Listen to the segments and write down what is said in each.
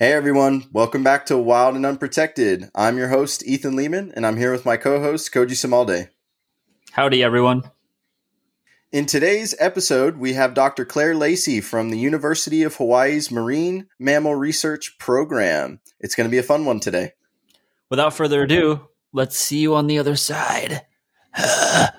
Hey everyone, welcome back to Wild and Unprotected. I'm your host, Ethan Leaman, and I'm here with my co host, Koji Sumalde. Howdy, everyone. In today's episode, we have Dr. Claire Lacey from the University of Hawaii's Marine Mammal Research Program. It's going to be a fun one today. Without further ado, let's see you on the other side.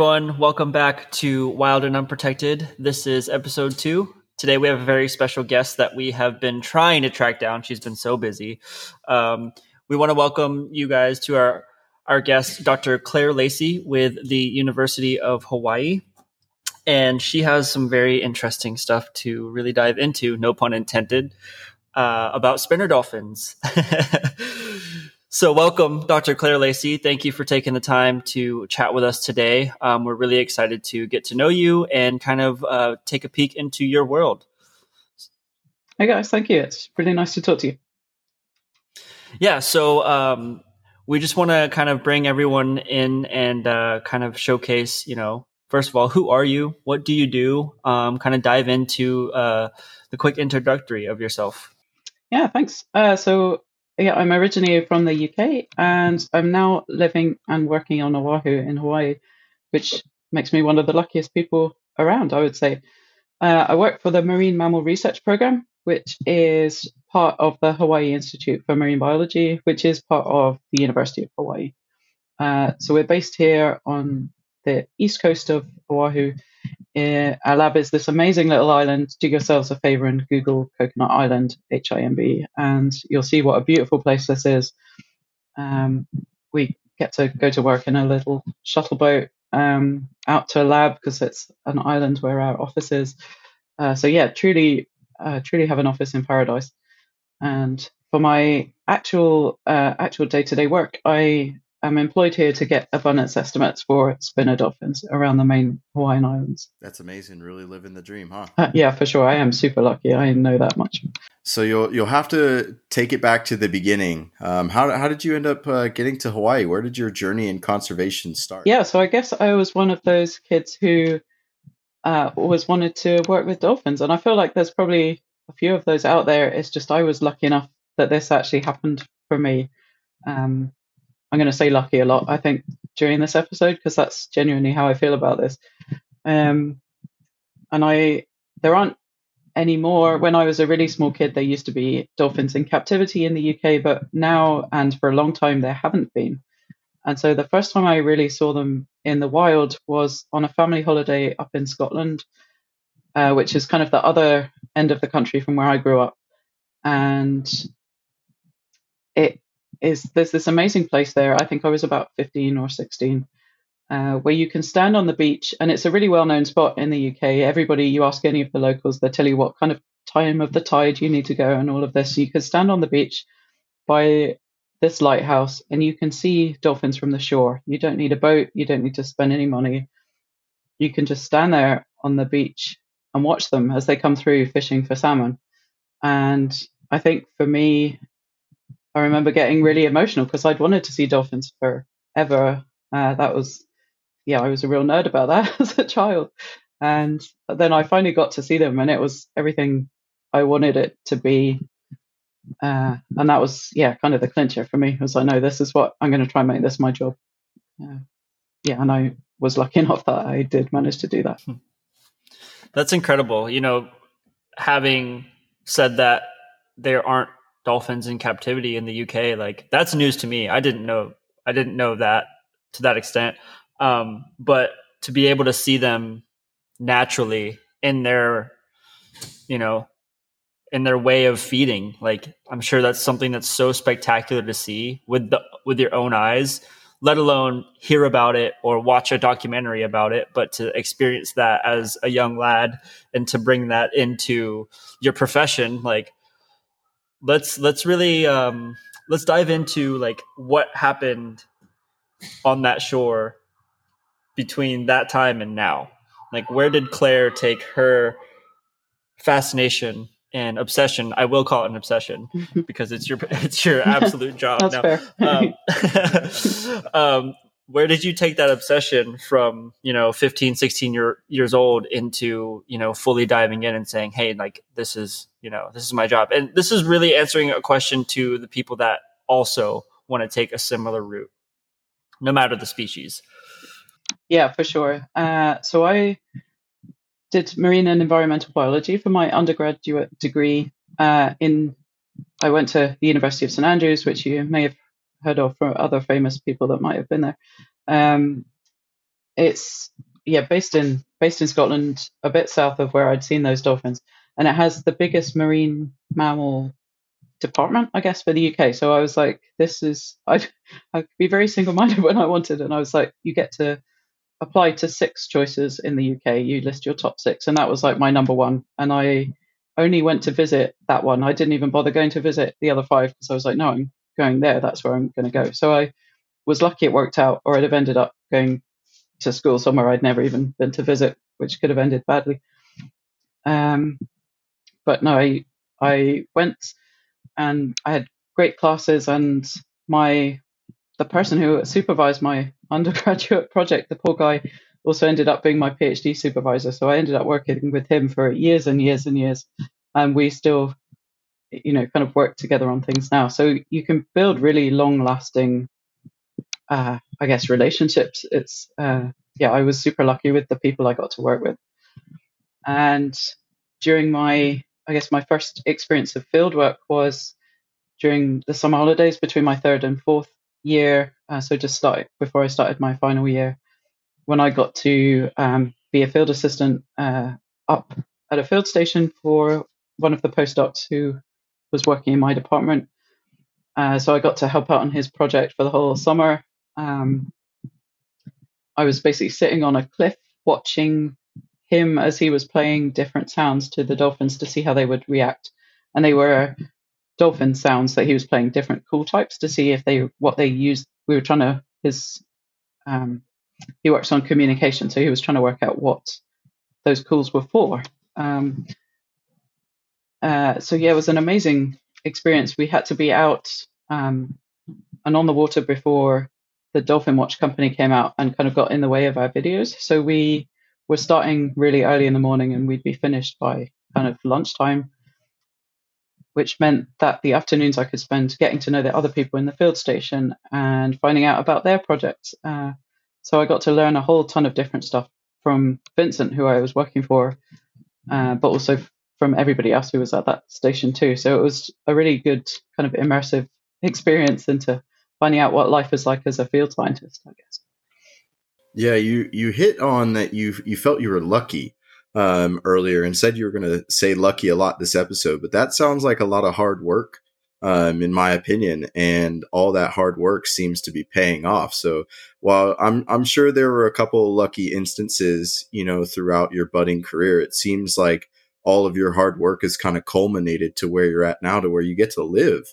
everyone. Welcome back to Wild and Unprotected. This is episode two. Today we have a very special guest that we have been trying to track down. She's been so busy. Um, we want to welcome you guys to our, our guest, Dr. Claire Lacey with the University of Hawaii. And she has some very interesting stuff to really dive into, no pun intended, uh, about spinner dolphins. So, welcome, Dr. Claire Lacey. Thank you for taking the time to chat with us today. Um, we're really excited to get to know you and kind of uh, take a peek into your world. Hey, guys. Thank you. It's really nice to talk to you. Yeah. So, um, we just want to kind of bring everyone in and uh, kind of showcase, you know, first of all, who are you? What do you do? Um, kind of dive into uh, the quick introductory of yourself. Yeah, thanks. Uh, so yeah, I'm originally from the UK and I'm now living and working on Oahu in Hawaii, which makes me one of the luckiest people around, I would say. Uh, I work for the Marine Mammal Research Program, which is part of the Hawaii Institute for Marine Biology, which is part of the University of Hawaii. Uh, so we're based here on the east coast of Oahu uh, our lab is this amazing little island. Do yourselves a favor and Google Coconut Island, H I M B, and you'll see what a beautiful place this is. Um, we get to go to work in a little shuttle boat um, out to a lab because it's an island where our office is. Uh, so yeah, truly, uh, truly have an office in paradise. And for my actual uh, actual day to day work, I I'm employed here to get abundance estimates for spinner dolphins around the main Hawaiian Islands. That's amazing. Really living the dream, huh? Uh, yeah, for sure. I am super lucky. I know that much. So you'll you'll have to take it back to the beginning. Um, how how did you end up uh, getting to Hawaii? Where did your journey in conservation start? Yeah, so I guess I was one of those kids who uh, always wanted to work with dolphins, and I feel like there's probably a few of those out there. It's just I was lucky enough that this actually happened for me. Um, I'm going to say lucky a lot, I think, during this episode, because that's genuinely how I feel about this. Um, and I, there aren't any more. When I was a really small kid, there used to be dolphins in captivity in the UK, but now and for a long time, there haven't been. And so the first time I really saw them in the wild was on a family holiday up in Scotland, uh, which is kind of the other end of the country from where I grew up. And it is there's this amazing place there. I think I was about 15 or 16, uh, where you can stand on the beach, and it's a really well known spot in the UK. Everybody, you ask any of the locals, they tell you what kind of time of the tide you need to go and all of this. You can stand on the beach by this lighthouse and you can see dolphins from the shore. You don't need a boat, you don't need to spend any money. You can just stand there on the beach and watch them as they come through fishing for salmon. And I think for me, I remember getting really emotional because I'd wanted to see dolphins forever. Uh, that was, yeah, I was a real nerd about that as a child. And then I finally got to see them, and it was everything I wanted it to be. Uh, and that was, yeah, kind of the clincher for me. Was I know this is what I'm going to try and make this my job. Uh, yeah, and I was lucky enough that I did manage to do that. Hmm. That's incredible. You know, having said that, there aren't dolphins in captivity in the UK. Like that's news to me. I didn't know. I didn't know that to that extent. Um, but to be able to see them naturally in their you know in their way of feeding like i'm sure that's something that's so spectacular to see with the with your own eyes let alone hear about it or watch a documentary about it but to experience that as a young lad and to bring that into your profession like let's let's really um let's dive into like what happened on that shore between that time and now. Like where did claire take her fascination and obsession? I will call it an obsession because it's your it's your absolute job That's now. fair. um, um, where did you take that obsession from you know 15 16 year, years old into you know fully diving in and saying hey like this is you know this is my job and this is really answering a question to the people that also want to take a similar route no matter the species Yeah, for sure. Uh, so I did marine and environmental biology for my undergraduate degree. Uh, in I went to the University of St Andrews, which you may have heard of from other famous people that might have been there. Um, it's yeah based in based in Scotland, a bit south of where I'd seen those dolphins, and it has the biggest marine mammal department, I guess, for the UK. So I was like, this is I I could be very single minded when I wanted, and I was like, you get to apply to six choices in the UK. You list your top six, and that was like my number one. And I only went to visit that one. I didn't even bother going to visit the other five because I was like, no, I'm going there. That's where I'm going to go. So I was lucky it worked out, or I'd have ended up going to school somewhere I'd never even been to visit, which could have ended badly. Um, but no, I I went and I had great classes, and my the person who supervised my undergraduate project, the poor guy, also ended up being my PhD supervisor. So I ended up working with him for years and years and years, and we still, you know, kind of work together on things now. So you can build really long-lasting, uh, I guess, relationships. It's uh, yeah, I was super lucky with the people I got to work with, and during my, I guess, my first experience of field work was during the summer holidays between my third and fourth year, uh, so just started before I started my final year, when I got to um, be a field assistant uh, up at a field station for one of the postdocs who was working in my department. Uh, so I got to help out on his project for the whole summer. Um, I was basically sitting on a cliff watching him as he was playing different sounds to the dolphins to see how they would react. And they were dolphin sounds that he was playing different call types to see if they what they used. We were trying to his um, he works on communication, so he was trying to work out what those calls were for. Um, uh, so yeah, it was an amazing experience. We had to be out um, and on the water before the Dolphin Watch company came out and kind of got in the way of our videos. So we were starting really early in the morning and we'd be finished by kind of lunchtime which meant that the afternoons I could spend getting to know the other people in the field station and finding out about their projects. Uh, so I got to learn a whole ton of different stuff from Vincent, who I was working for, uh, but also from everybody else who was at that station too. So it was a really good kind of immersive experience into finding out what life is like as a field scientist, I guess. Yeah, you you hit on that you you felt you were lucky um, earlier and said you were going to say lucky a lot this episode, but that sounds like a lot of hard work, um, in my opinion, and all that hard work seems to be paying off. So while I'm I'm sure there were a couple lucky instances, you know, throughout your budding career, it seems like all of your hard work has kind of culminated to where you're at now, to where you get to live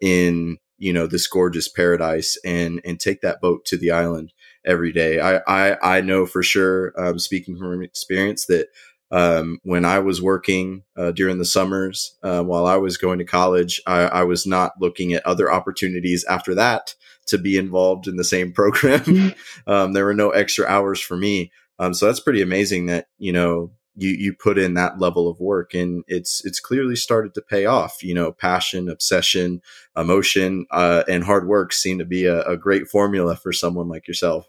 in you know this gorgeous paradise and and take that boat to the island every day. I I, I know for sure, um, speaking from experience, that um, when I was working uh, during the summers uh, while I was going to college, I, I, was not looking at other opportunities after that to be involved in the same program. um, there were no extra hours for me. Um, so that's pretty amazing that you know you you put in that level of work and it's it's clearly started to pay off. You know passion obsession emotion uh, and hard work seem to be a, a, great formula for someone like yourself.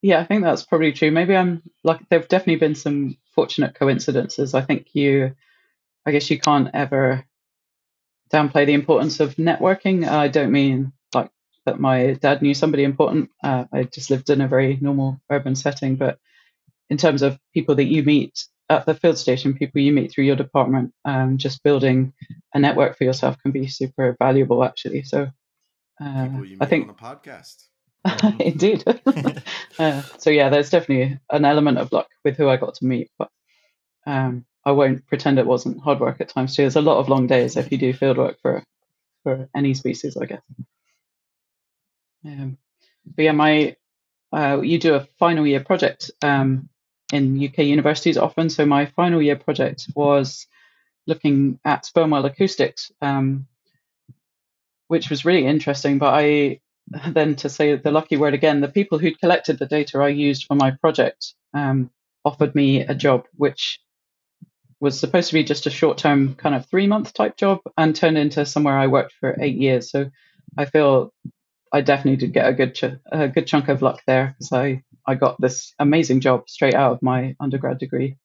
Yeah i think that's probably true. Maybe i'm like there've definitely been some fortunate coincidences. I think you i guess you can't ever downplay the importance of networking. I don't mean like that my dad knew somebody important. Uh, I just lived in a very normal urban setting, but in terms of people that you meet at the field station, people you meet through your department, um, just building a network for yourself can be super valuable, actually. So uh, I think on a podcast. indeed. uh, so yeah, there's definitely an element of luck with who I got to meet, but um, I won't pretend it wasn't hard work at times too. There's a lot of long days if you do field work for for any species, I guess. Um, but yeah, my uh, you do a final year project um, in UK universities often. So my final year project was looking at sperm whale acoustics, um, which was really interesting. But I then to say the lucky word again, the people who'd collected the data I used for my project um, offered me a job, which was supposed to be just a short term kind of three month type job and turned into somewhere I worked for eight years. So I feel I definitely did get a good ch- a good chunk of luck there because I I got this amazing job straight out of my undergrad degree.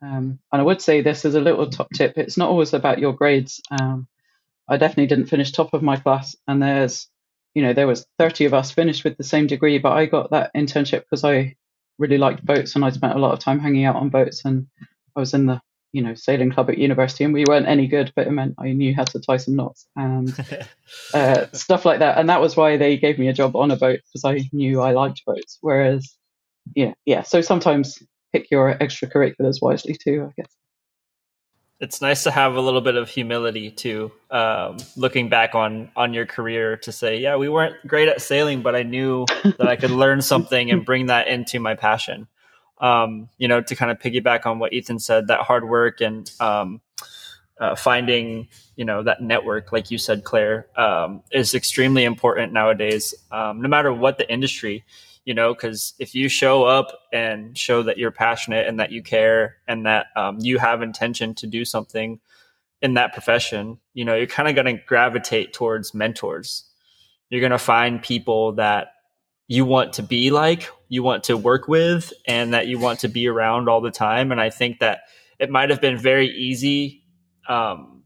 Um, and I would say this is a little top tip. It's not always about your grades. Um, I definitely didn't finish top of my class, and there's you know there was 30 of us finished with the same degree, but I got that internship because I really liked boats and I spent a lot of time hanging out on boats and I was in the you know sailing club at university and we weren't any good but it meant i knew how to tie some knots and uh, stuff like that. And that was why they gave me a job on a boat because i knew i liked boats. Whereas yeah yeah so sometimes pick your extracurriculars wisely too i guess. It's nice to have a little bit of humility too um, looking back on on your career to say yeah we weren't great at sailing but i knew that i could learn something and bring that into my passion um, you know, to kind of piggyback on what Ethan said, that hard work and um, uh, finding, you know, that network, like you said, Claire, um, is extremely important nowadays, um, no matter what the industry, you know, because if you show up and show that you're passionate and that you care and that um, you have intention to do something in that profession, you know, you're kind of going to gravitate towards mentors. You're going to find people that you want to be like, you want to work with, and that you want to be around all the time. And I think that it might have been very easy um,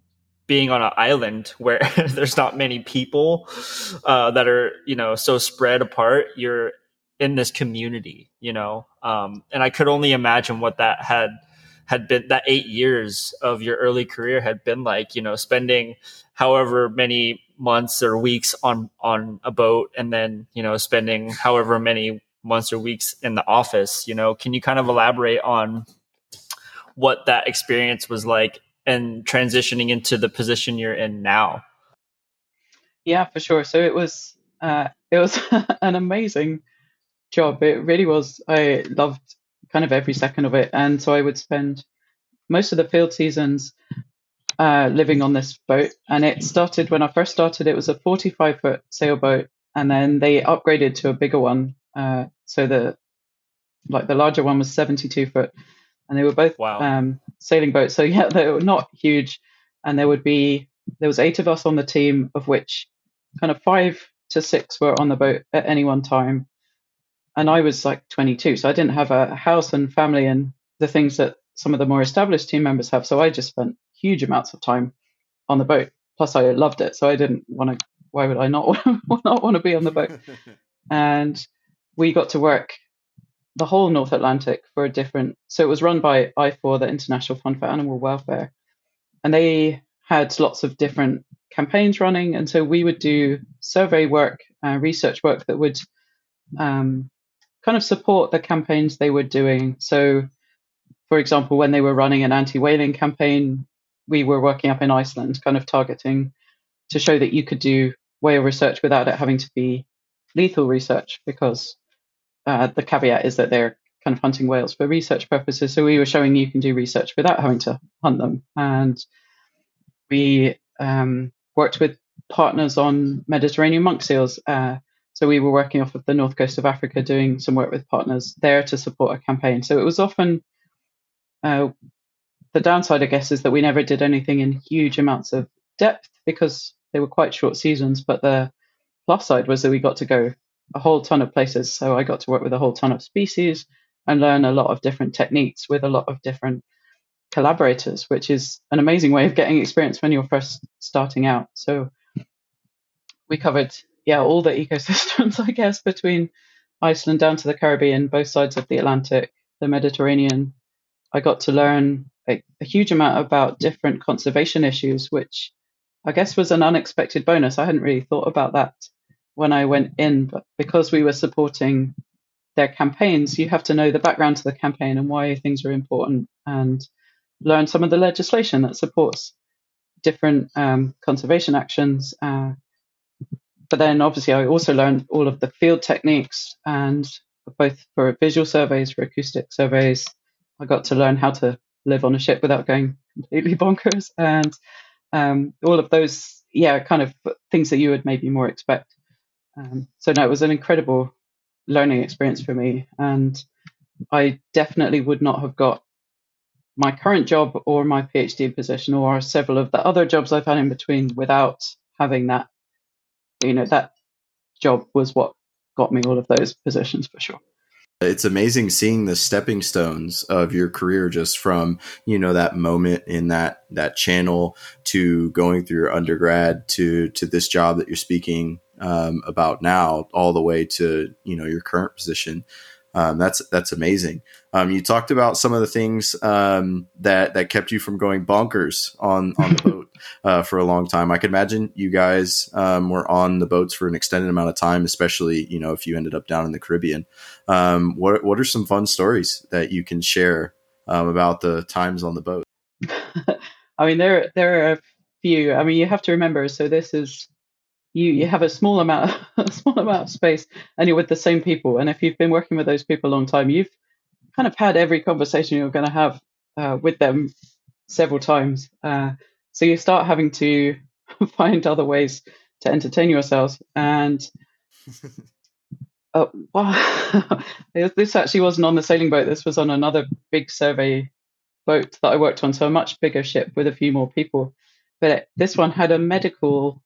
being on an island where there's not many people uh, that are, you know, so spread apart. You're in this community, you know, um, and I could only imagine what that had had been that eight years of your early career had been like, you know, spending however many months or weeks on on a boat and then you know spending however many months or weeks in the office you know? Can you kind of elaborate on what that experience was like and transitioning into the position you're in now? Yeah for sure. So it was uh, it was an amazing job. It really was. I loved kind of every second of it. And so i would spend most of the field seasons uh, living on this boat. And it started when I first started, it was a 45 foot sailboat, and then they upgraded to a bigger one. Uh, so the like the larger one was 72 foot, and they were both wow. um, sailing boats. So yeah, they were not huge, and there would be there was eight of us on the team, of which kind of five to six were on the boat at any one time. And I was like 22, so I didn't have a house and family and the things that some of the more established team members have. So I just spent huge amounts of time on the boat. Plus, I loved it, so I didn't want to. Why would I not not want to be on the boat? and we got to work the whole North Atlantic for a different. So it was run by IFAW, the International Fund for Animal Welfare, and they had lots of different campaigns running, and so we would do survey work, uh, research work that would um, kind of support the campaigns they were doing. So, for example, when they were running an anti-whaling campaign, we were working up in Iceland, kind of targeting to show that you could do whale research without it having to be lethal research, because uh, the caveat is that they're kind of hunting whales for research purposes. So we were showing you can do research without having to hunt them, and we um, worked with partners on Mediterranean monk seals. Uh, so we were working off of the north coast of Africa, doing some work with partners there to support a campaign. So it was often uh, the downside, I guess, is that we never did anything in huge amounts of depth because they were quite short seasons. But the plus side was that we got to go a whole ton of places. So I got to work with a whole ton of species and learn a lot of different techniques with a lot of different collaborators, which is an amazing way of getting experience when you're first starting out. So we covered yeah, all the ecosystems, I guess, between Iceland down to the Caribbean, both sides of the Atlantic, the Mediterranean. I got to learn a, a huge amount about different conservation issues, which I guess was an unexpected bonus. I hadn't really thought about that when I went in, but because we were supporting their campaigns, you have to know the background to the campaign and why things are important and learn some of the legislation that supports different um, conservation actions. Uh, but then obviously I also learned all of the field techniques and both for visual surveys, for acoustic surveys, I got to learn how to live on a ship without going completely bonkers and um, all of those, yeah, kind of things that you would maybe more expect. Um, so no, it was an incredible learning experience for me, and I definitely would not have got my current job or my PhD position or several of the other jobs I've had in between without having that you know that job was what got me all of those positions for sure. It's amazing seeing the stepping stones of your career just from you know that moment in that that channel to going through your undergrad to to this job that you're speaking um, about now all the way to you know your current position um, that's that's amazing. Um, you talked about some of the things um, that that kept you from going bonkers on on the boat uh, for a long time. I could imagine you guys um, were on the boats for an extended amount of time, especially you know if you ended up down in the Caribbean. Um, what what are some fun stories that you can share um, about the times on the boat? I mean, there there are a few. I mean, you have to remember. So this is you you have a small amount a small amount of space and you're with the same people. And if you've been working with those people a long time you've kind of had every conversation you're going to have uh, with them several times. Uh, so you start having to find other ways to entertain yourselves and uh, wow, this actually wasn't on the sailing boat. This was on another big survey boat that i worked on. So a much bigger ship with a few more people. But this one had a medical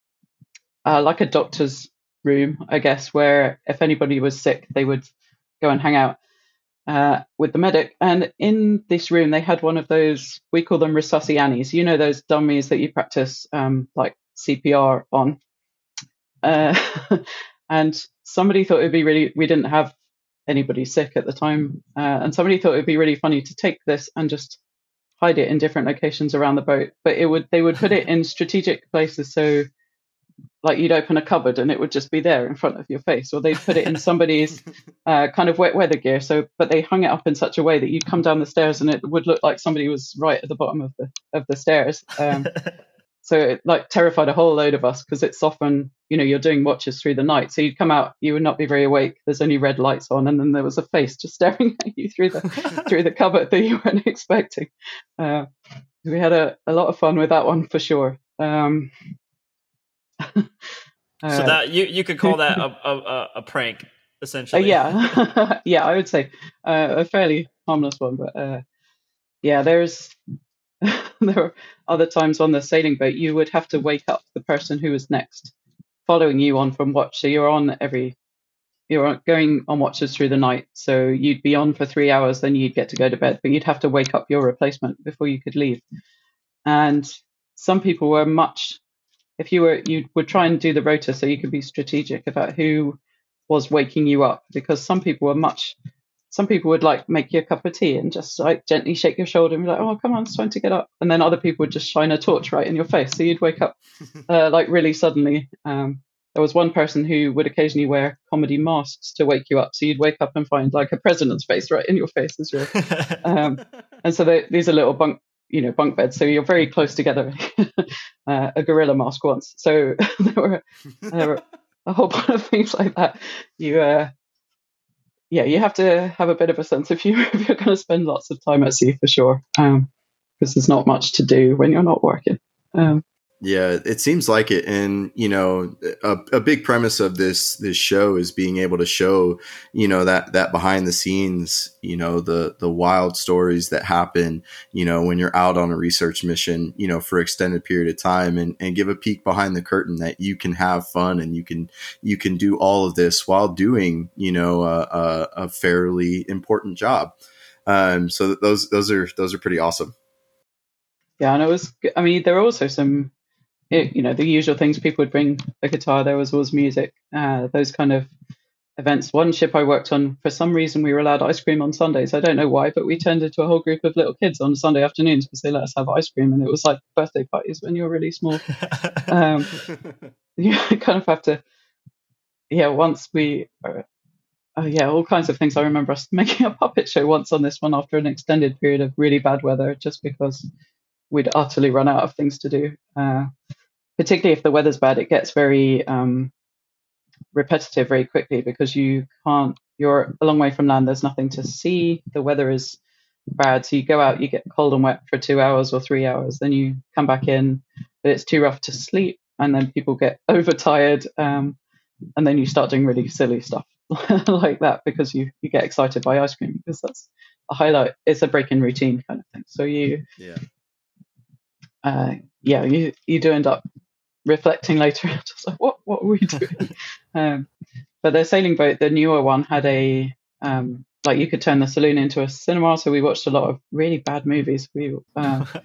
uh, like a doctor's room, I guess, where if anybody was sick, they would go and hang out uh, with the medic. And in this room, they had one of those, we call them Resusci Annies, you know, those dummies that you practice um, like CPR on. Uh, and somebody thought it'd be really, we didn't have anybody sick at the time. Uh, and somebody thought it'd be really funny to take this and just hide it in different locations around the boat. But it would, they would put it in strategic places. So like you'd open a cupboard and it would just be there in front of your face or they'd put it in somebody's uh, kind of wet weather gear so but they hung it up in such a way that you'd come down the stairs and it would look like somebody was right at the bottom of the of the stairs um, so it like terrified a whole load of us because it's often you know you're doing watches through the night so you'd come out you would not be very awake there's only red lights on and then there was a face just staring at you through the through the cupboard that you weren't expecting. Uh, we had a, a lot of fun with that one for sure. Um, so uh, that you you could call that a, a, a prank uh, essentially. yeah, yeah, I would say uh, a fairly harmless one, but uh, yeah, there's there were other times on the sailing boat you would have to wake up the person who was next, following you on from watch. So you're on every you're going on watches through the night. So you'd be on for three hours, then you'd get to go to bed, but you'd have to wake up your replacement before you could leave. And some people were much if you were you would try and do the rota so you could be strategic about who was waking you up because some people were much some people would like make you a cup of tea and just like gently shake your shoulder and be like oh come on it's time to get up. And then other people would just shine a torch right in your face so you'd wake up uh, like really suddenly. Um, there was one person who would occasionally wear comedy masks to wake you up so you'd wake up and find like a president's face right in your face as well. Um, and so they, these are little bunk you know bunk beds. So you're very close together. Uh, a gorilla mask once. So there were there were a whole bunch of things like that. You uh yeah you have to have a bit of a sense if you if you're going to spend lots of time at sea for sure um because there's not much to do when you're not working. Um yeah, it seems like it, and you know, a, a big premise of this this show is being able to show, you know, that that behind the scenes, you know, the the wild stories that happen, you know, when you're out on a research mission, you know, for an extended period of time, and and give a peek behind the curtain that you can have fun and you can you can do all of this while doing, you know, a, a, a fairly important job. Um, so those those are those are pretty awesome. Yeah, and it was. I mean, there are also some you know, the usual things people would bring a guitar. There was always music. Uh, those kind of events. One ship I worked on, for some reason, we were allowed ice cream on Sundays. I don't know why, but we turned into a whole group of little kids on Sunday afternoons because they let us have ice cream, and it was like birthday parties when you're really small. um, you kind of have to, yeah. Once we, uh, uh, yeah, all kinds of things. I remember us making a puppet show once on this one after an extended period of really bad weather, just because we'd utterly run out of things to do. Uh, particularly if the weather's bad, it gets very um, repetitive very quickly because you can't you're a long way from land there's nothing to see the weather is bad. So you go out you get cold and wet for two hours or three hours then you come back in but it's too rough to sleep and then people get overtired um, and then you start doing really silly stuff like that because you you get excited by ice cream because that's a highlight. It's a break in routine kind of thing. So you yeah. Uh, yeah you you do end up reflecting later, just like, what what are we doing? um, but the sailing boat, the newer one, had a um, like you could turn the saloon into a cinema. So we watched a lot of really bad movies. We because uh,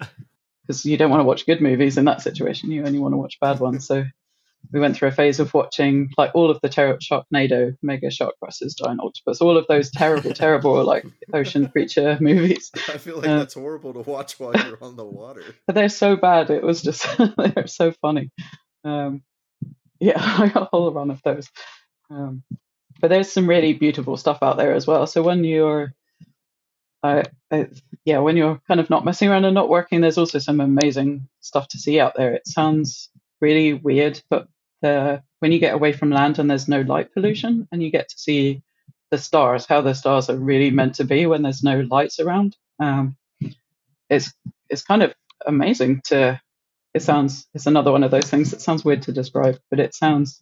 you don't want to watch good movies in that situation. You only want to watch bad ones. So we went through a phase of watching like all of the ter- Sharknado, Mega Shark versus Giant Octopus, all of those terrible, terrible like ocean creature movies. I feel like uh, that's horrible to watch while you're on the water. But they're so bad. It was just they're so funny. Um, yeah, I got a whole run of those. Um, but there's some really beautiful stuff out there as well. So when you're uh, uh, yeah, when you're kind of not messing around and not working, there's also some amazing stuff to see out there. It sounds really weird, but the when you get away from land and there's no light pollution and you get to see the stars, how the stars are really meant to be when there's no lights around, um, it's it's kind of amazing to. It sounds it's another one of those things that sounds weird to describe, but it sounds,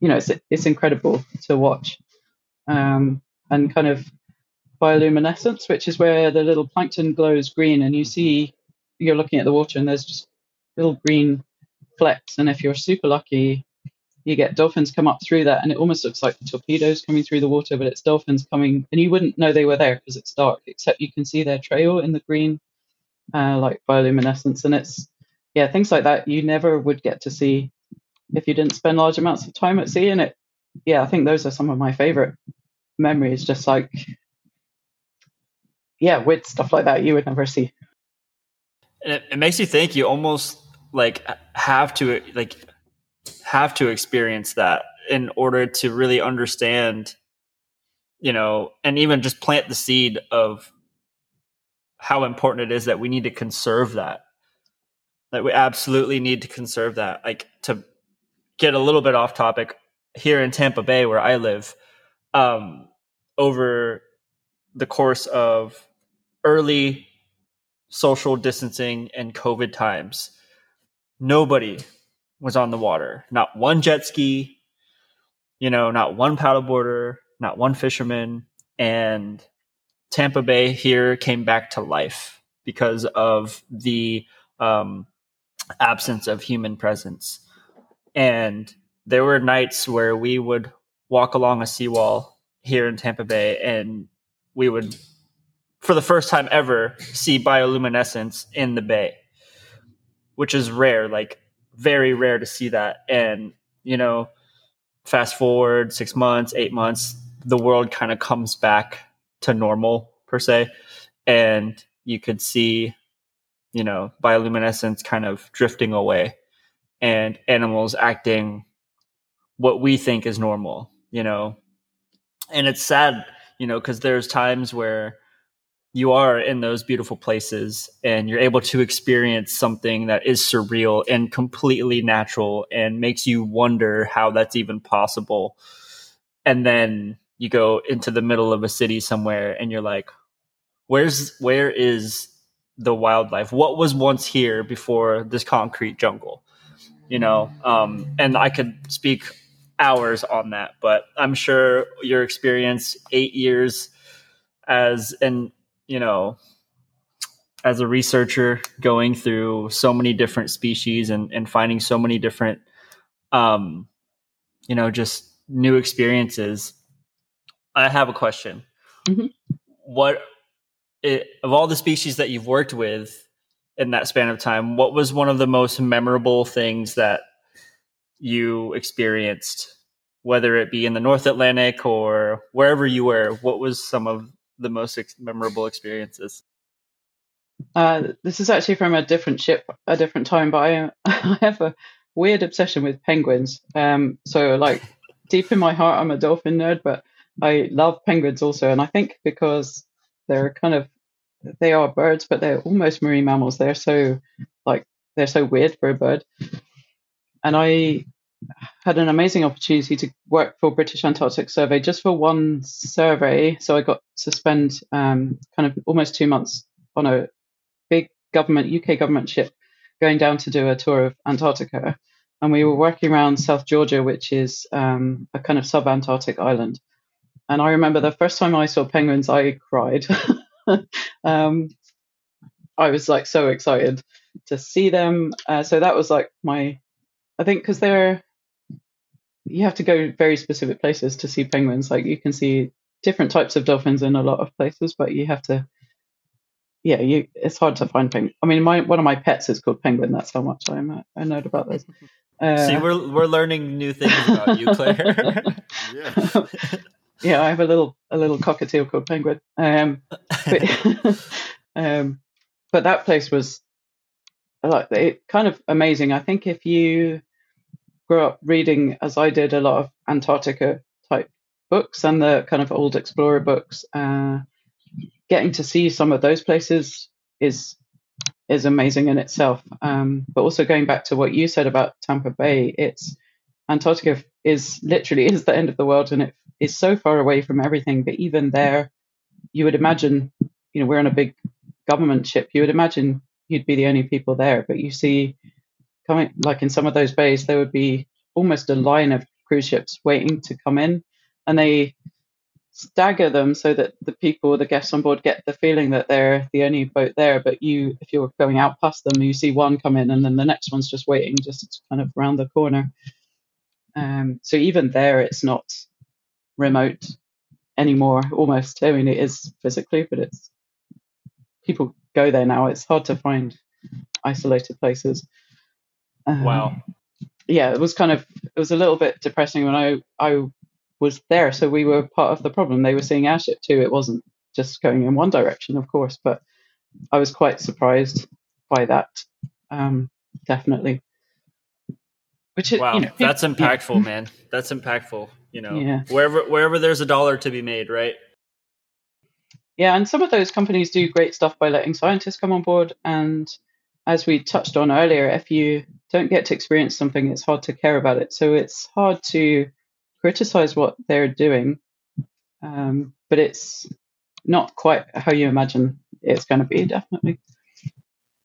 you know, it's it's incredible to watch, um, and kind of bioluminescence, which is where the little plankton glows green, and you see you're looking at the water and there's just little green flecks. And if you're super lucky, you get dolphins come up through that, and it almost looks like torpedoes coming through the water, but it's dolphins coming, and you wouldn't know they were there because it's dark, except you can see their trail in the green, uh, like bioluminescence, and it's yeah, things like that you never would get to see if you didn't spend large amounts of time at sea. And it, yeah, I think those are some of my favorite memories, just like yeah, with stuff like that you would never see. And it, it makes you think. You almost like have to like have to experience that in order to really understand you know and even just plant the seed of how important it is that we need to conserve that. That we absolutely need to conserve that. Like to get a little bit off topic here in Tampa Bay where I live um over the course of early social distancing and covid times nobody was on the water. Not one jet ski, you know, not one paddleboarder, not one fisherman. And Tampa Bay here came back to life because of the um, absence of human presence. And there were nights where we would walk along a seawall here in Tampa Bay and we would, for the first time ever, see bioluminescence in the bay which is rare, like very rare to see that. And, you know, fast forward six months, eight months, the world kind of comes back to normal per se. And you could see, you know, bioluminescence kind of drifting away and animals acting what we think is normal, you know. And it's sad, you know, because there's times where you are in those beautiful places and you're able to experience something that is surreal and completely natural and makes you wonder how that's even possible. And then you go into the middle of a city somewhere and you're like, where's where is the wildlife? What was once here before this concrete jungle? You know, um, and I could speak hours on that, but I'm sure your experience eight years as an you know, as a researcher going through so many different species and, and finding so many different, um, you know, just new experiences, I have a question. Mm-hmm. What it, of all the species that you've worked with, in that span of time. What was one of the most memorable things that you experienced, whether it be in the North Atlantic or wherever you were? What was some of the most ex- memorable experiences? Uh, this is actually from a different ship, a different time, but I, I have a weird obsession with penguins. Um, so, like, deep in my heart, I'm a dolphin nerd, but I love penguins also. And I think because they're kind of, they are birds, but they're almost marine mammals. They're so, like, they're so weird for a bird. And I had an amazing opportunity to work for British Antarctic Survey just for one survey. So I got to spend um, kind of almost two months on a big government, UK government ship going down to do a tour of Antarctica. And we were working around South Georgia, which is um, a kind of sub Antarctic island. And I remember the first time I saw penguins, I cried. um, I was like so excited to see them. Uh, so that was like my, I think, because they're, you have to go very specific places to see penguins. Like you can see different types of dolphins in a lot of places, but you have to yeah, you it's hard to find penguin. I mean, my one of my pets is called penguin. That's how much I'm uh, I know about those. Uh, See, we're we're learning new things about you, Claire. yeah. yeah, I have a little a little cockatiel called penguin. Um, but, um, but that place was like it, kind of amazing. I think if you grew up reading, as I did, a lot of Antarctica type books and the kind of old explorer books. Uh, getting to see some of those places is is amazing in itself. Um, but also going back to what you said about Tampa Bay, it's Antarctica is literally is the end of the world, and it is so far away from everything. But even there, you would imagine, you know, we're on a big government ship. You would imagine you'd be the only people there, but you see, coming like in some of those bays, there would be almost a line of cruise ships waiting to come in, and they stagger them so that the people, the guests on board, get the feeling that they're the only boat there. But you, if you're going out past them, you see one come in, and then the next one's just waiting, just kind of around the corner. Um, so even there, it's not remote anymore. Almost, I mean, it is physically, but it's people go there now. It's hard to find isolated places. Um, wow. Yeah, it was kind of it was a little bit depressing when I I was there. So we were part of the problem. They were seeing our ship too. It wasn't just going in one direction, of course, but I was quite surprised by that. Um, definitely. Which is, wow, you know, that's impactful, yeah. man. That's impactful. You know, yeah. wherever wherever there's a dollar to be made, right? Yeah, and some of those companies do great stuff by letting scientists come on board. And as we touched on earlier, if you don't get to experience something, it's hard to care about it. So it's hard to criticize what they're doing, um, but it's not quite how you imagine it's going to be. Definitely.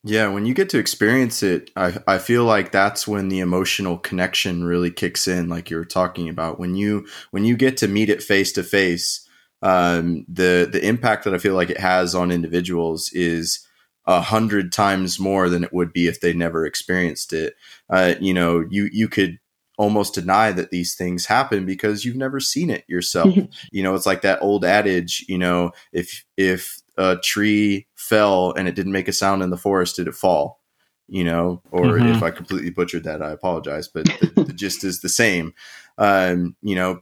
Yeah, when you get to experience it, I, I feel like that's when the emotional connection really kicks in, like you were talking about. When you when you get to meet it face to face, um, the the impact that I feel like it has on individuals is a hundred times more than it would be if they never experienced it. Uh, you know, you you could almost deny that these things happen because you've never seen it yourself. you know, it's like that old adage, you know, if if a tree fell and it didn't make a sound in the forest, did it fall? You know, or mm-hmm. if I completely butchered that, I apologize, but the, the gist is the same. Um, you know,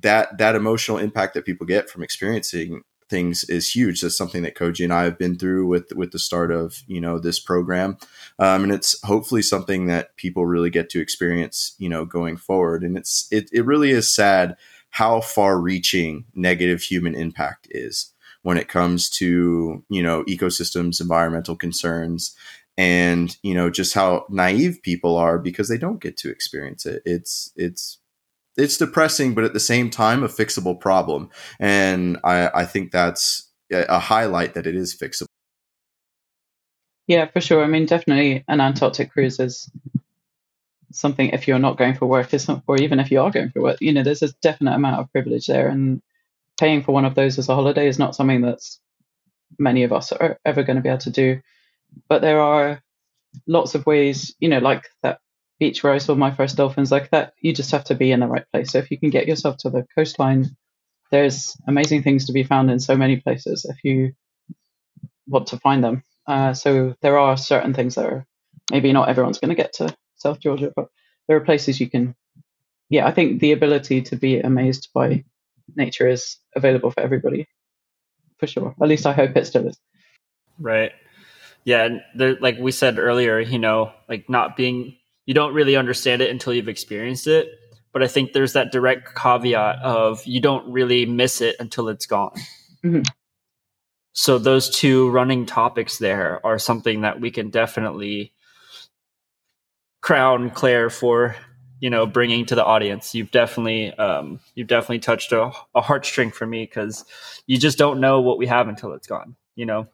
that that emotional impact that people get from experiencing things is huge. That's something that Koji and I have been through with with the start of you know this program, um, and it's hopefully something that people really get to experience you know going forward. And it's it it really is sad how far reaching negative human impact is when it comes to you know ecosystems, environmental concerns. And you know just how naive people are because they don't get to experience it. It's it's it's depressing, but at the same time, a fixable problem. And I, I think that's a highlight that it is fixable. Yeah, for sure. I mean, definitely an Antarctic cruise is something if you're not going for work, or even if you are going for work, you know, there's a definite amount of privilege there. And paying for one of those as a holiday is not something that's many of us are ever going to be able to do. But there are lots of ways, you know, like that beach where I saw my first dolphins like that, you just have to be in the right place. So if you can get yourself to the coastline, there's amazing things to be found in so many places if you want to find them. Uh, so there are certain things that are maybe not everyone's going to get to South Georgia, but there are places you can. Yeah, I think the ability to be amazed by nature is available for everybody, for sure. At least I hope it still is. Right. Yeah, and like we said earlier, you know, like not being you don't really understand it until you've experienced it. But I think there's that direct caveat of you don't really miss it until it's gone. Mhm. So those two running topics there are something that we can definitely crown Claire for, you know, bringing to the audience. You've definitely, um, you've definitely touched a, a heartstring for me because you just don't know what we have until it's gone. You know,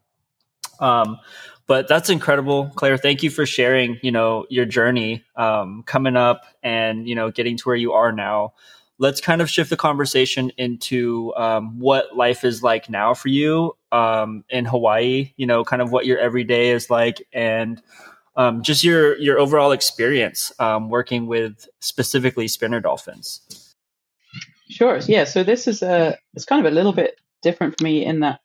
um, but that's incredible, Claire. Thank you for sharing, you know, your journey um, coming up and you know getting to where you are now. Let's kind of shift the conversation into um, what life is like now for you um, in Hawaii. You know, kind of what your everyday is like, and um, just your your overall experience um, working with specifically spinner dolphins. Sure. Yeah. So this is a it's kind of a little bit different for me in that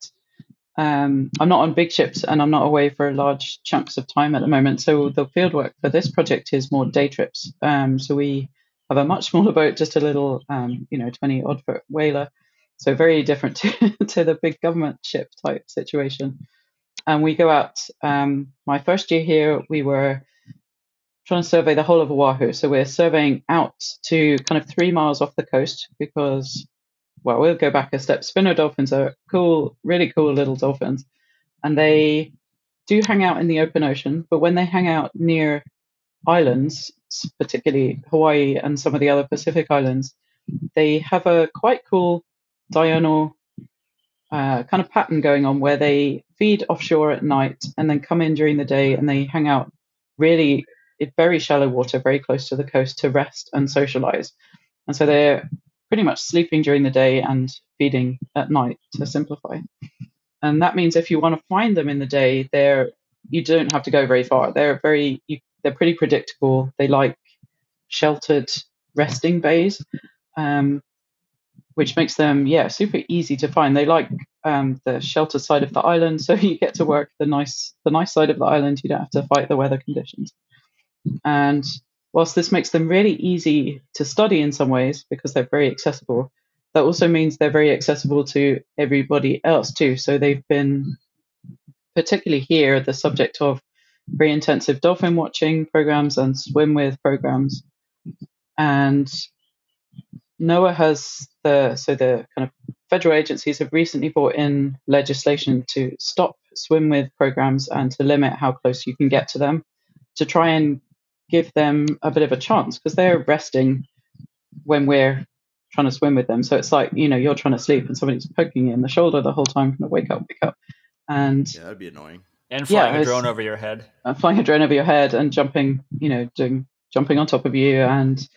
um, I'm not on big ships and I'm not away for large chunks of time at the moment. So the fieldwork for this project is more day trips. Um, so we have a much smaller boat, just a little, um, you know, 20 odd foot whaler. So very different to, to the big government ship type situation. And we go out. Um, my first year here, we were trying to survey the whole of Oahu. So we're surveying out to kind of three miles off the coast because well, we'll go back a step. Spinner dolphins are cool, really cool little dolphins, and they do hang out in the open ocean. But when they hang out near islands, particularly Hawaii and some of the other Pacific islands, they have a quite cool diurnal uh, kind of pattern going on where they feed offshore at night and then come in during the day and they hang out really in very shallow water, very close to the coast to rest and socialize. And so they're pretty much sleeping during the day and feeding at night to simplify. And that means if you want to find them in the day, they're you don't have to go very far. They're very you, they're pretty predictable. They like sheltered resting bays, um, which makes them yeah super easy to find. They like um, the sheltered side of the island, so you get to work the nice the nice side of the island. You don't have to fight the weather conditions. And whilst this makes them really easy to study in some ways because they're very accessible, that also means they're very accessible to everybody else too. So they've been, particularly here, the subject of very intensive dolphin watching programs and swim with programs. And NOAA has the, so the kind of federal agencies have recently brought in legislation to stop swim with programs and to limit how close you can get to them to try and give them a bit of a chance because they're resting when we're trying to swim with them. So it's like, you know, you're trying to sleep and somebody's poking you in the shoulder the whole time, kind of wake up, wake up. And Yeah, that'd be annoying. And flying Yeah, a drone over your head. uh, flying a drone over your head and jumping, you know, doing jumping on top of you, and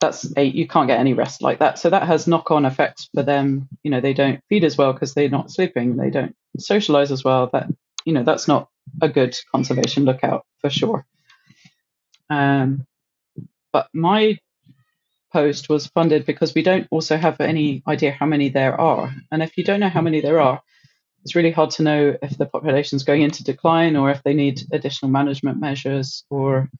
that's a you can't get any rest like that. So that has knock-on effects for them. You know, they don't feed as well because they're not sleeping. They don't socialize as well. That you know, that's not a good conservation lookout for sure. Um, but my post was funded because we don't also have any idea how many there are, and if you don't know how many there are, it's really hard to know if the population is going into decline or if they need additional management measures or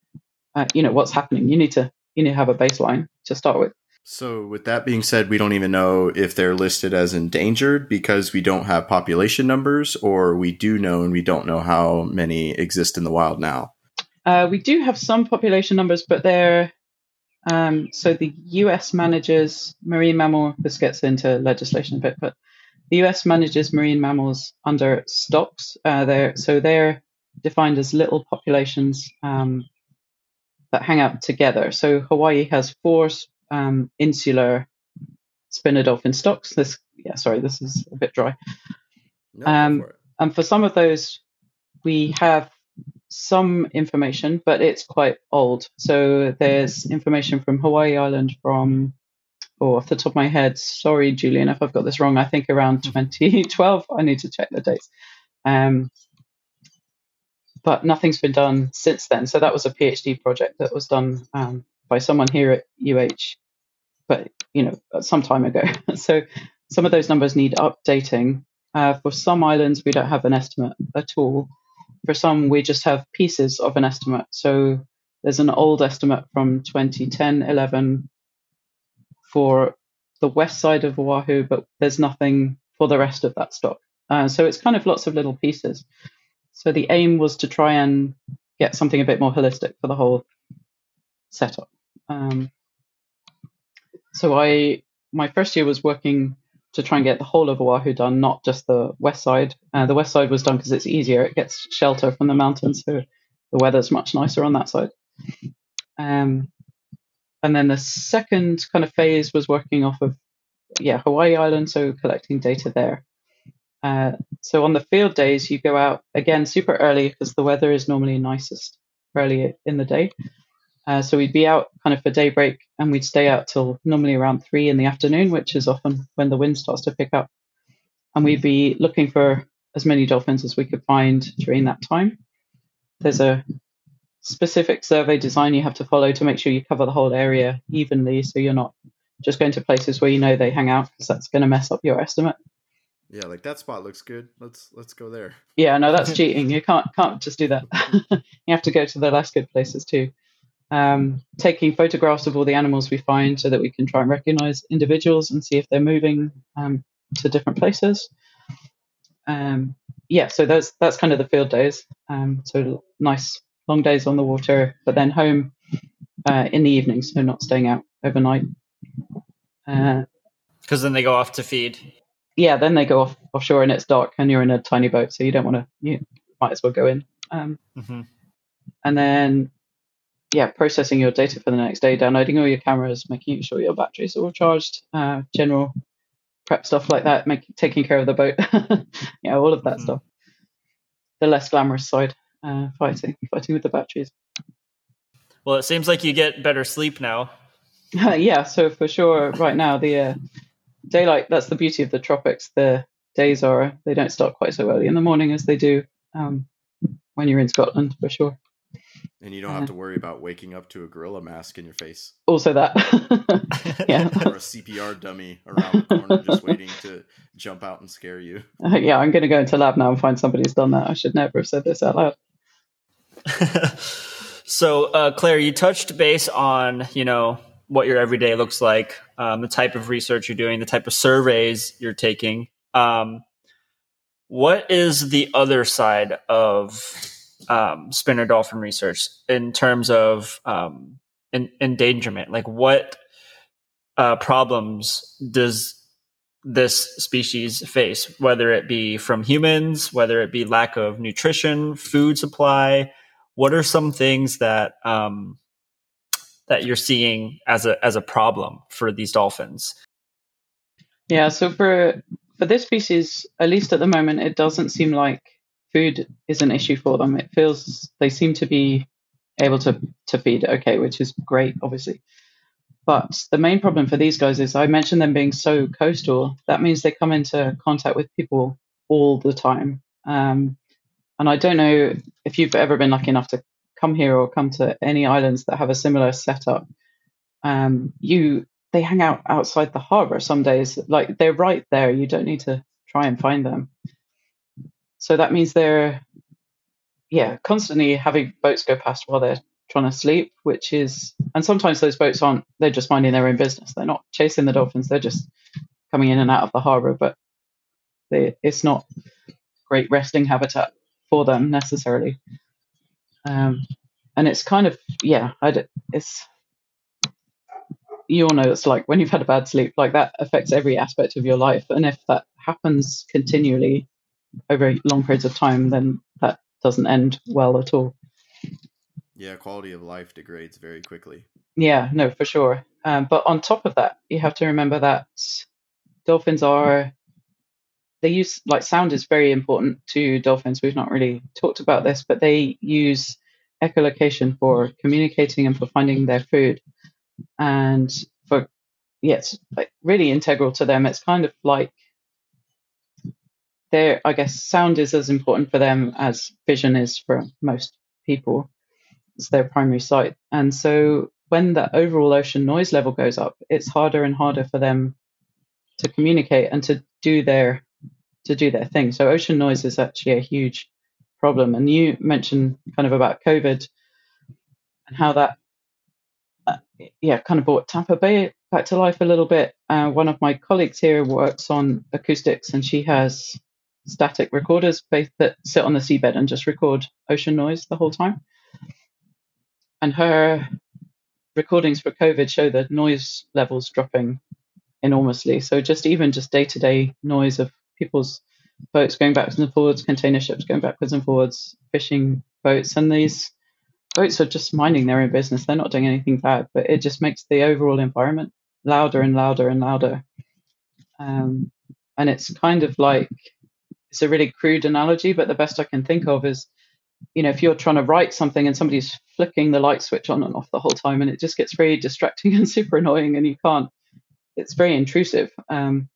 uh, you know what's happening. You need to you need to have a baseline to start with. So, with that being said, we don't even know if they're listed as endangered because we don't have population numbers, or we do know and we don't know how many exist in the wild now. Uh, we do have some population numbers, but they're um, so the U.S. manages marine mammal. This gets into legislation a bit, but the U.S. manages marine mammals under stocks. Uh, they're so they're defined as little populations um, that hang out together. So Hawaii has four um, insular spinner dolphin stocks. This, yeah, sorry, this is a bit dry. No, Um, for. And for some of those, we have some information, but it's quite old. So there's information from Hawaii Island from, oh, off the top of my head, sorry, Julian, if I've got this wrong, I think around 2012. I need to check the dates. Um, but nothing's been done since then. So that was a PhD project that was done um, by someone here at UH, but you know, some time ago. so some of those numbers need updating. Uh, for some islands, we don't have an estimate at all. For some, we just have pieces of an estimate. So there's an old estimate from 2010 11 for the west side of Oahu, but there's nothing for the rest of that stock. Uh, so it's kind of lots of little pieces. So the aim was to try and get something a bit more holistic for the whole setup. Um, so I my first year was working to try and get the whole of Oahu done, not just the west side. Uh, the west side was done because it's easier; it gets shelter from the mountains, so the weather's much nicer on that side. Um, and then the second kind of phase was working off of yeah Hawaii Island, so collecting data there. Uh, so on the field days, you go out again super early because the weather is normally nicest early in the day. Uh, so we'd be out kind of for daybreak and we'd stay out till normally around three in the afternoon, which is often when the wind starts to pick up. And we'd be looking for as many dolphins as we could find during that time. There's a specific survey design you have to follow to make sure you cover the whole area evenly so you're not just going to places where you know they hang out because that's going to mess up your estimate. Yeah, like that spot looks good. Let's let's go there. Yeah, no, that's cheating. You can't can't just do that. you have to go to the less good places too. Um, taking photographs of all the animals we find so that we can try and recognize individuals and see if they're moving um, to different places. Um, yeah, so that's that's kind of the field days. Um, so nice long days on the water, but then home uh, in the evening, so not staying out overnight. Because uh, then they go off to feed yeah, then they go off offshore and it's dark and you're in a tiny boat, so you don't want to. You might as well go in. Um, mm-hmm. And then, yeah, processing your data for the next day, downloading all your cameras, making sure your batteries are all charged, uh, general prep stuff like that, making taking care of the boat, yeah, all of that mm-hmm. stuff. The less glamorous side, uh, fighting, fighting with the batteries. Well, it seems like you get better sleep now. yeah, so for sure, right now the uh, daylight that's the beauty of the tropics the days are they don't start quite so early in the morning as they do um, when you're in scotland for sure and you don't have to worry about waking up to a gorilla mask in your face. Also that. Yeah. Or a cpr dummy around the corner just waiting to jump out and scare you. Uh, yeah i'm going to go into lab now and find somebody who's done that. I should never have said this out loud. So uh, claire you touched base on you know what your everyday looks like, um, the type of research you're doing, the type of surveys you're taking. Um, what is the other side of um, spinner dolphin research in terms of um, in, endangerment? Like, what uh, problems does this species face, whether it be from humans, whether it be lack of nutrition, food supply? What are some things that um, that you're seeing as a as a problem for these dolphins? Yeah, so for for this species, at least at the moment, it doesn't seem like food is an issue for them. It feels they seem to be able to to feed okay, which is great, obviously. But the main problem for these guys is I mentioned them being so coastal. That means they come into contact with people all the time. Um, and I don't know if you've ever been lucky enough to come here or come to any islands that have a similar setup, um, you they hang out outside the harbor some days. Like they're right there. You don't need to try and find them. So that means they're yeah constantly having boats go past while they're trying to sleep, which is and sometimes those boats aren't. They're just minding their own business. They're not chasing the dolphins. They're just coming in and out of the harbor, but they, it's not great resting habitat for them necessarily. Um, and it's kind of yeah, I it's you all know it's like when you've had a bad sleep, like that affects every aspect of your life, and if that happens continually over long periods of time, then that doesn't end well at all. Yeah, quality of life degrades very quickly. Yeah, no, for sure. Um, but on top of that, you have to remember that dolphins are they use like sound is very important to dolphins. We've not really talked about this, but they use echolocation for communicating and for finding their food. And for yes, like really integral to them. It's kind of like their I guess sound is as important for them as vision is for most people. It's their primary sight. And so when the overall ocean noise level goes up, it's harder and harder for them to communicate and to do their to do their thing. So ocean noise is actually a huge problem. And you mentioned kind of about COVID and how that, uh, yeah, kind of brought Tampa Bay back to life a little bit. Uh, one of my colleagues here works on acoustics, and she has static recorders both that sit on the seabed and just record ocean noise the whole time. And her recordings for COVID show the noise levels dropping enormously. So just even just day to day noise of people's boats going backwards and forwards, container ships going backwards and forwards, fishing boats, and these boats are just minding their own business. They're not doing anything bad, but it just makes the overall environment louder and louder and louder. Um, and it's kind of like it's a really crude analogy, but the best I can think of is, you know, if you're trying to write something and somebody's flicking the light switch on and off the whole time, and it just gets very distracting and super annoying, and you can't. It's very intrusive, um,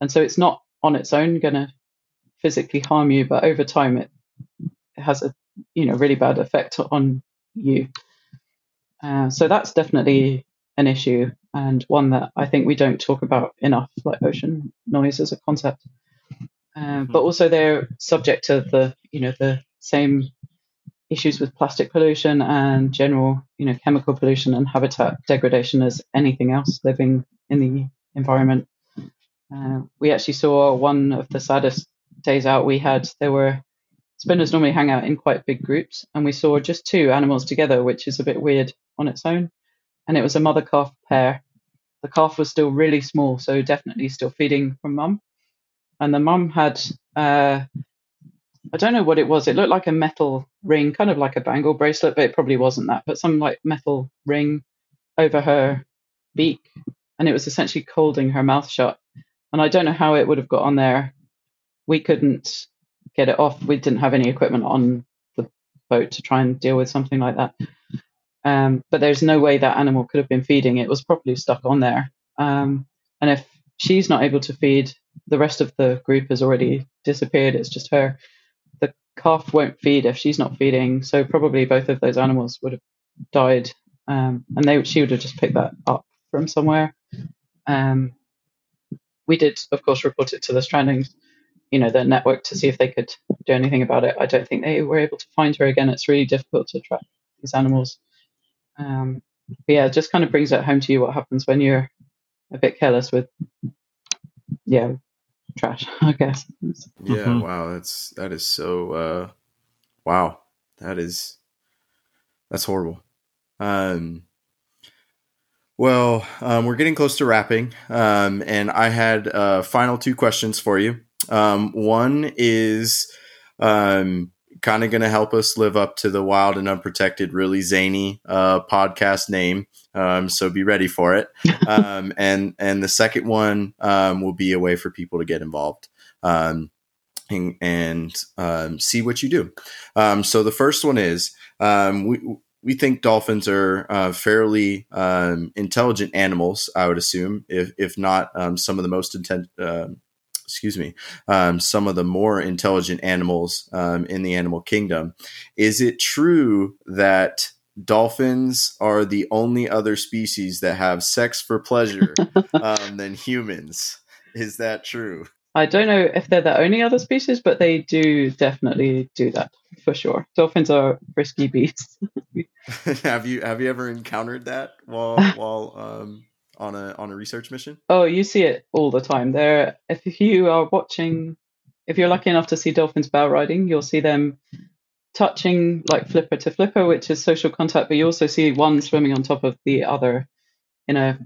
and so it's not on its own going to physically harm you, but over time it, it has a you know really bad effect on you. Uh, so that's definitely an issue and one that I think we don't talk about enough, like ocean noise as a concept. Uh, but also they're subject to the you know the same issues with plastic pollution and general you know chemical pollution and habitat degradation as anything else living in the environment. Uh, we actually saw one of the saddest days out we had. There were spinners normally hang out in quite big groups, and we saw just two animals together, which is a bit weird on its own. And it was a mother calf pair. The calf was still really small, so definitely still feeding from mum and the mum had uh, I don't know what it was. It looked like a metal ring, kind of like a bangle bracelet, but it probably wasn't that. But some like metal ring over her beak, and it was essentially holding her mouth shut. And I don't know how it would have got on there. We couldn't get it off. We didn't have any equipment on the boat to try and deal with something like that. Um, but there's no way that animal could have been feeding. It was probably stuck on there. Um, and if she's not able to feed, the rest of the group has already disappeared. It's just her. The calf won't feed if she's not feeding, so probably both of those animals would have died, um, and they she would have just picked that up from somewhere. Um, we did, of course, report it to the strandings, you know, the network to see if they could do anything about it. I don't think they were able to find her again. It's really difficult to track these animals. Um, but yeah, it just kind of brings it home to you what happens when you're a bit careless with, yeah, trash, I guess. Yeah, Mhm. wow, that's that is so uh wow. That is that's horrible. Um well, um, we're getting close to wrapping, um, and I had uh, final two questions for you. Um, one is um, kind of going to help us live up to the wild and unprotected, really zany uh, podcast name. Um, so be ready for it. um, and and the second one um, will be a way for people to get involved um, and, and um, see what you do. Um, so the first one is um, we we think dolphins are uh, fairly um, intelligent animals. I would assume, if if not um, some of the most intent. um excuse me, um, some of the more intelligent animals um, in the animal kingdom. Is it true that dolphins are the only other species that have sex for pleasure um, than humans? Is that true? I don't know if they're the only other species, but they do definitely do that for sure. Dolphins are frisky beasts. have you have you ever encountered that while while um, on a on a research mission? Oh, you see it all the time. There, if you are watching, if you're lucky enough to see dolphins bow riding, you'll see them touching like flipper to flipper, which is social contact. But you also see one swimming on top of the other in a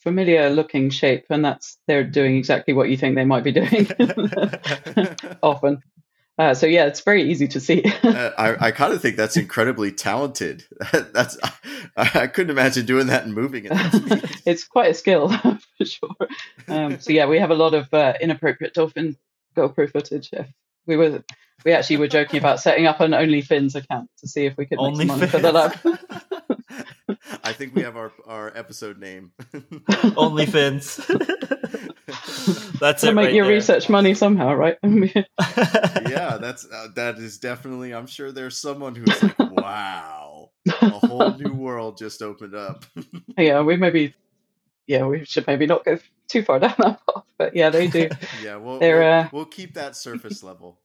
familiar looking shape, and that's they're doing exactly what you think they might be doing often. Uh, so yeah, it's very easy to see. uh, I, I kind of think that's incredibly talented. that's I, I, couldn't imagine doing that and moving it. it's quite a skill for sure. Um, so yeah, we have a lot of uh, inappropriate dolphin GoPro footage. We were we actually were joking about setting up an OnlyFins account to see if we could make some money for the lab. I think we have our our episode name. OnlyFins. that's to it. make right your there. research money somehow, right? yeah, that's uh, that is definitely. I'm sure there's someone who's like, "Wow, a whole new world just opened up." yeah, we maybe, yeah, we should maybe not go too far down that path, but yeah, they do. yeah, we'll They're, we'll, uh, we'll keep that surface level.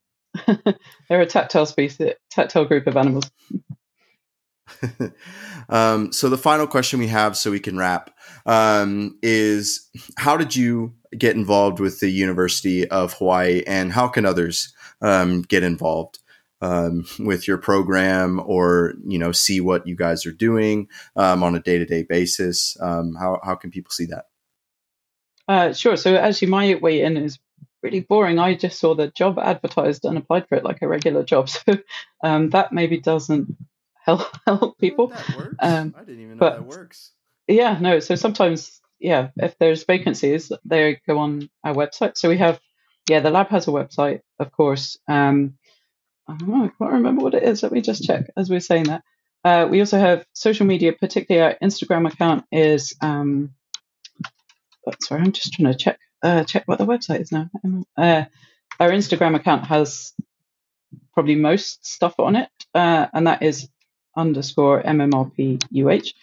they're a tactile species, tactile group of animals. um, so the final question we have, so we can wrap, um, is how did you get involved with the University of Hawaii, and how can others um, get involved um, with your program, or you know, see what you guys are doing um, on a day to day basis? Um, how how can people see that? Uh, sure. So actually, my way in is really boring. I just saw the job advertised and applied for it like a regular job. So um, that maybe doesn't help help people. Um, I didn't even know but, that works. Yeah, no. So sometimes, yeah, if there's vacancies, they go on our website. So we have, yeah, the lab has a website, of course. Um, I don't know, I can't remember what it is. Let me just check as we're saying that. Uh, we also have social media, particularly our Instagram account is. Um, sorry, I'm just trying to check uh, check what the website is now. Uh, our Instagram account has probably most stuff on it, uh, and that is underscore mmrpuh.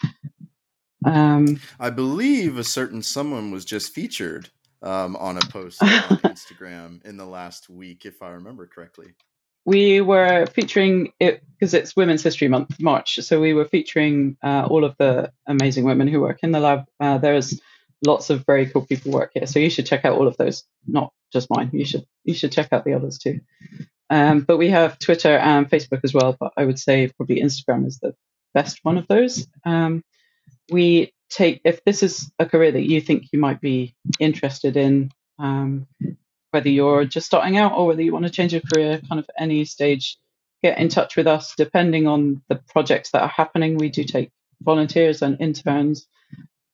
Um, I believe a certain someone was just featured um, on a post on Instagram in the last week, if I remember correctly. We were featuring it because it's Women's History Month, March. So we were featuring uh, all of the amazing women who work in the lab. Uh, there's lots of very cool people work here, so you should check out all of those. Not just mine. You should you should check out the others too. Um, but we have Twitter and Facebook as well. But I would say probably Instagram is the best one of those. Um, we take if this is a career that you think you might be interested in, um, whether you're just starting out or whether you want to change your career, kind of any stage, get in touch with us. Depending on the projects that are happening, we do take volunteers and interns.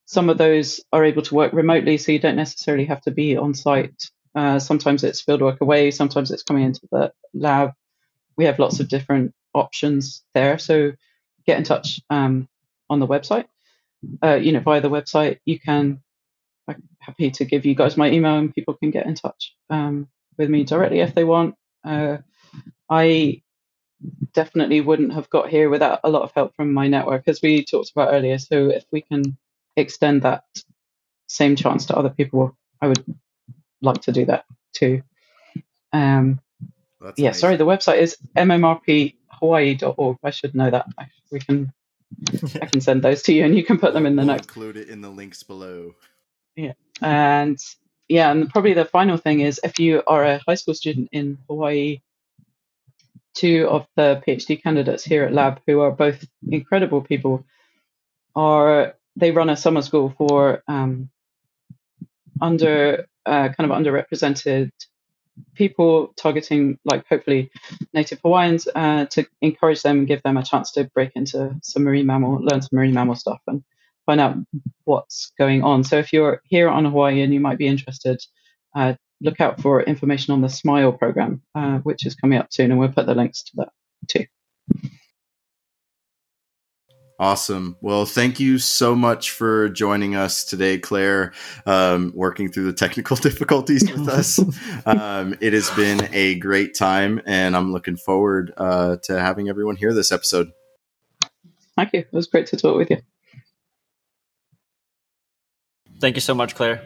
Some of those are able to work remotely, so you don't necessarily have to be on site uh, sometimes it's fieldwork away, sometimes it's coming into the lab. We have lots of different options there. So get in touch um, on the website. Uh, you know, via the website, you can. I'm happy to give you guys my email, and people can get in touch um, with me directly if they want. Uh, I definitely wouldn't have got here without a lot of help from my network, as we talked about earlier. So if we can extend that same chance to other people, I would like to do that too. Um, yeah, nice. sorry, the website is mmrphawaii.org. I should know that. We can I can send those to you and you can put them in the we'll notes. Include it in the links below. Yeah. And yeah, and probably the final thing is if you are a high school student in Hawaii, two of the PhD candidates here at Lab, who are both incredible people, are they run a summer school for um, under uh, kind of underrepresented people targeting like hopefully native hawaiians uh, to encourage them and give them a chance to break into some marine mammal learn some marine mammal stuff and find out what's going on. So if you're here on hawaii and you might be interested uh, look out for information on the smile program uh, which is coming up soon and we'll put the links to that too Awesome. Well, thank you so much for joining us today, Claire, um, working through the technical difficulties with us. um, it has been a great time, and I'm looking forward uh, to having everyone hear this episode. Thank you. It was great to talk with you. Thank you so much, Claire.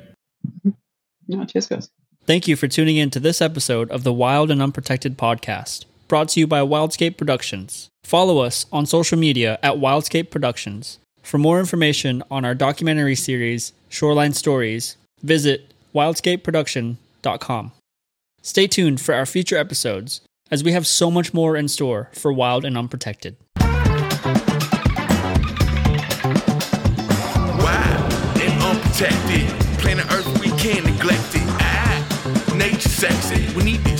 No, cheers, guys. Thank you for tuning in to this episode of the Wild and Unprotected podcast, brought to you by Wildscape Productions. Follow us on social media at Wildscape Productions. For more information on our documentary series, Shoreline Stories, visit wildscapeproduction.com. Stay tuned for our future episodes as we have so much more in store for Wild and Unprotected. Wild and unprotected. Planet Earth, we can't neglect it. Ah, nature sexy. We need this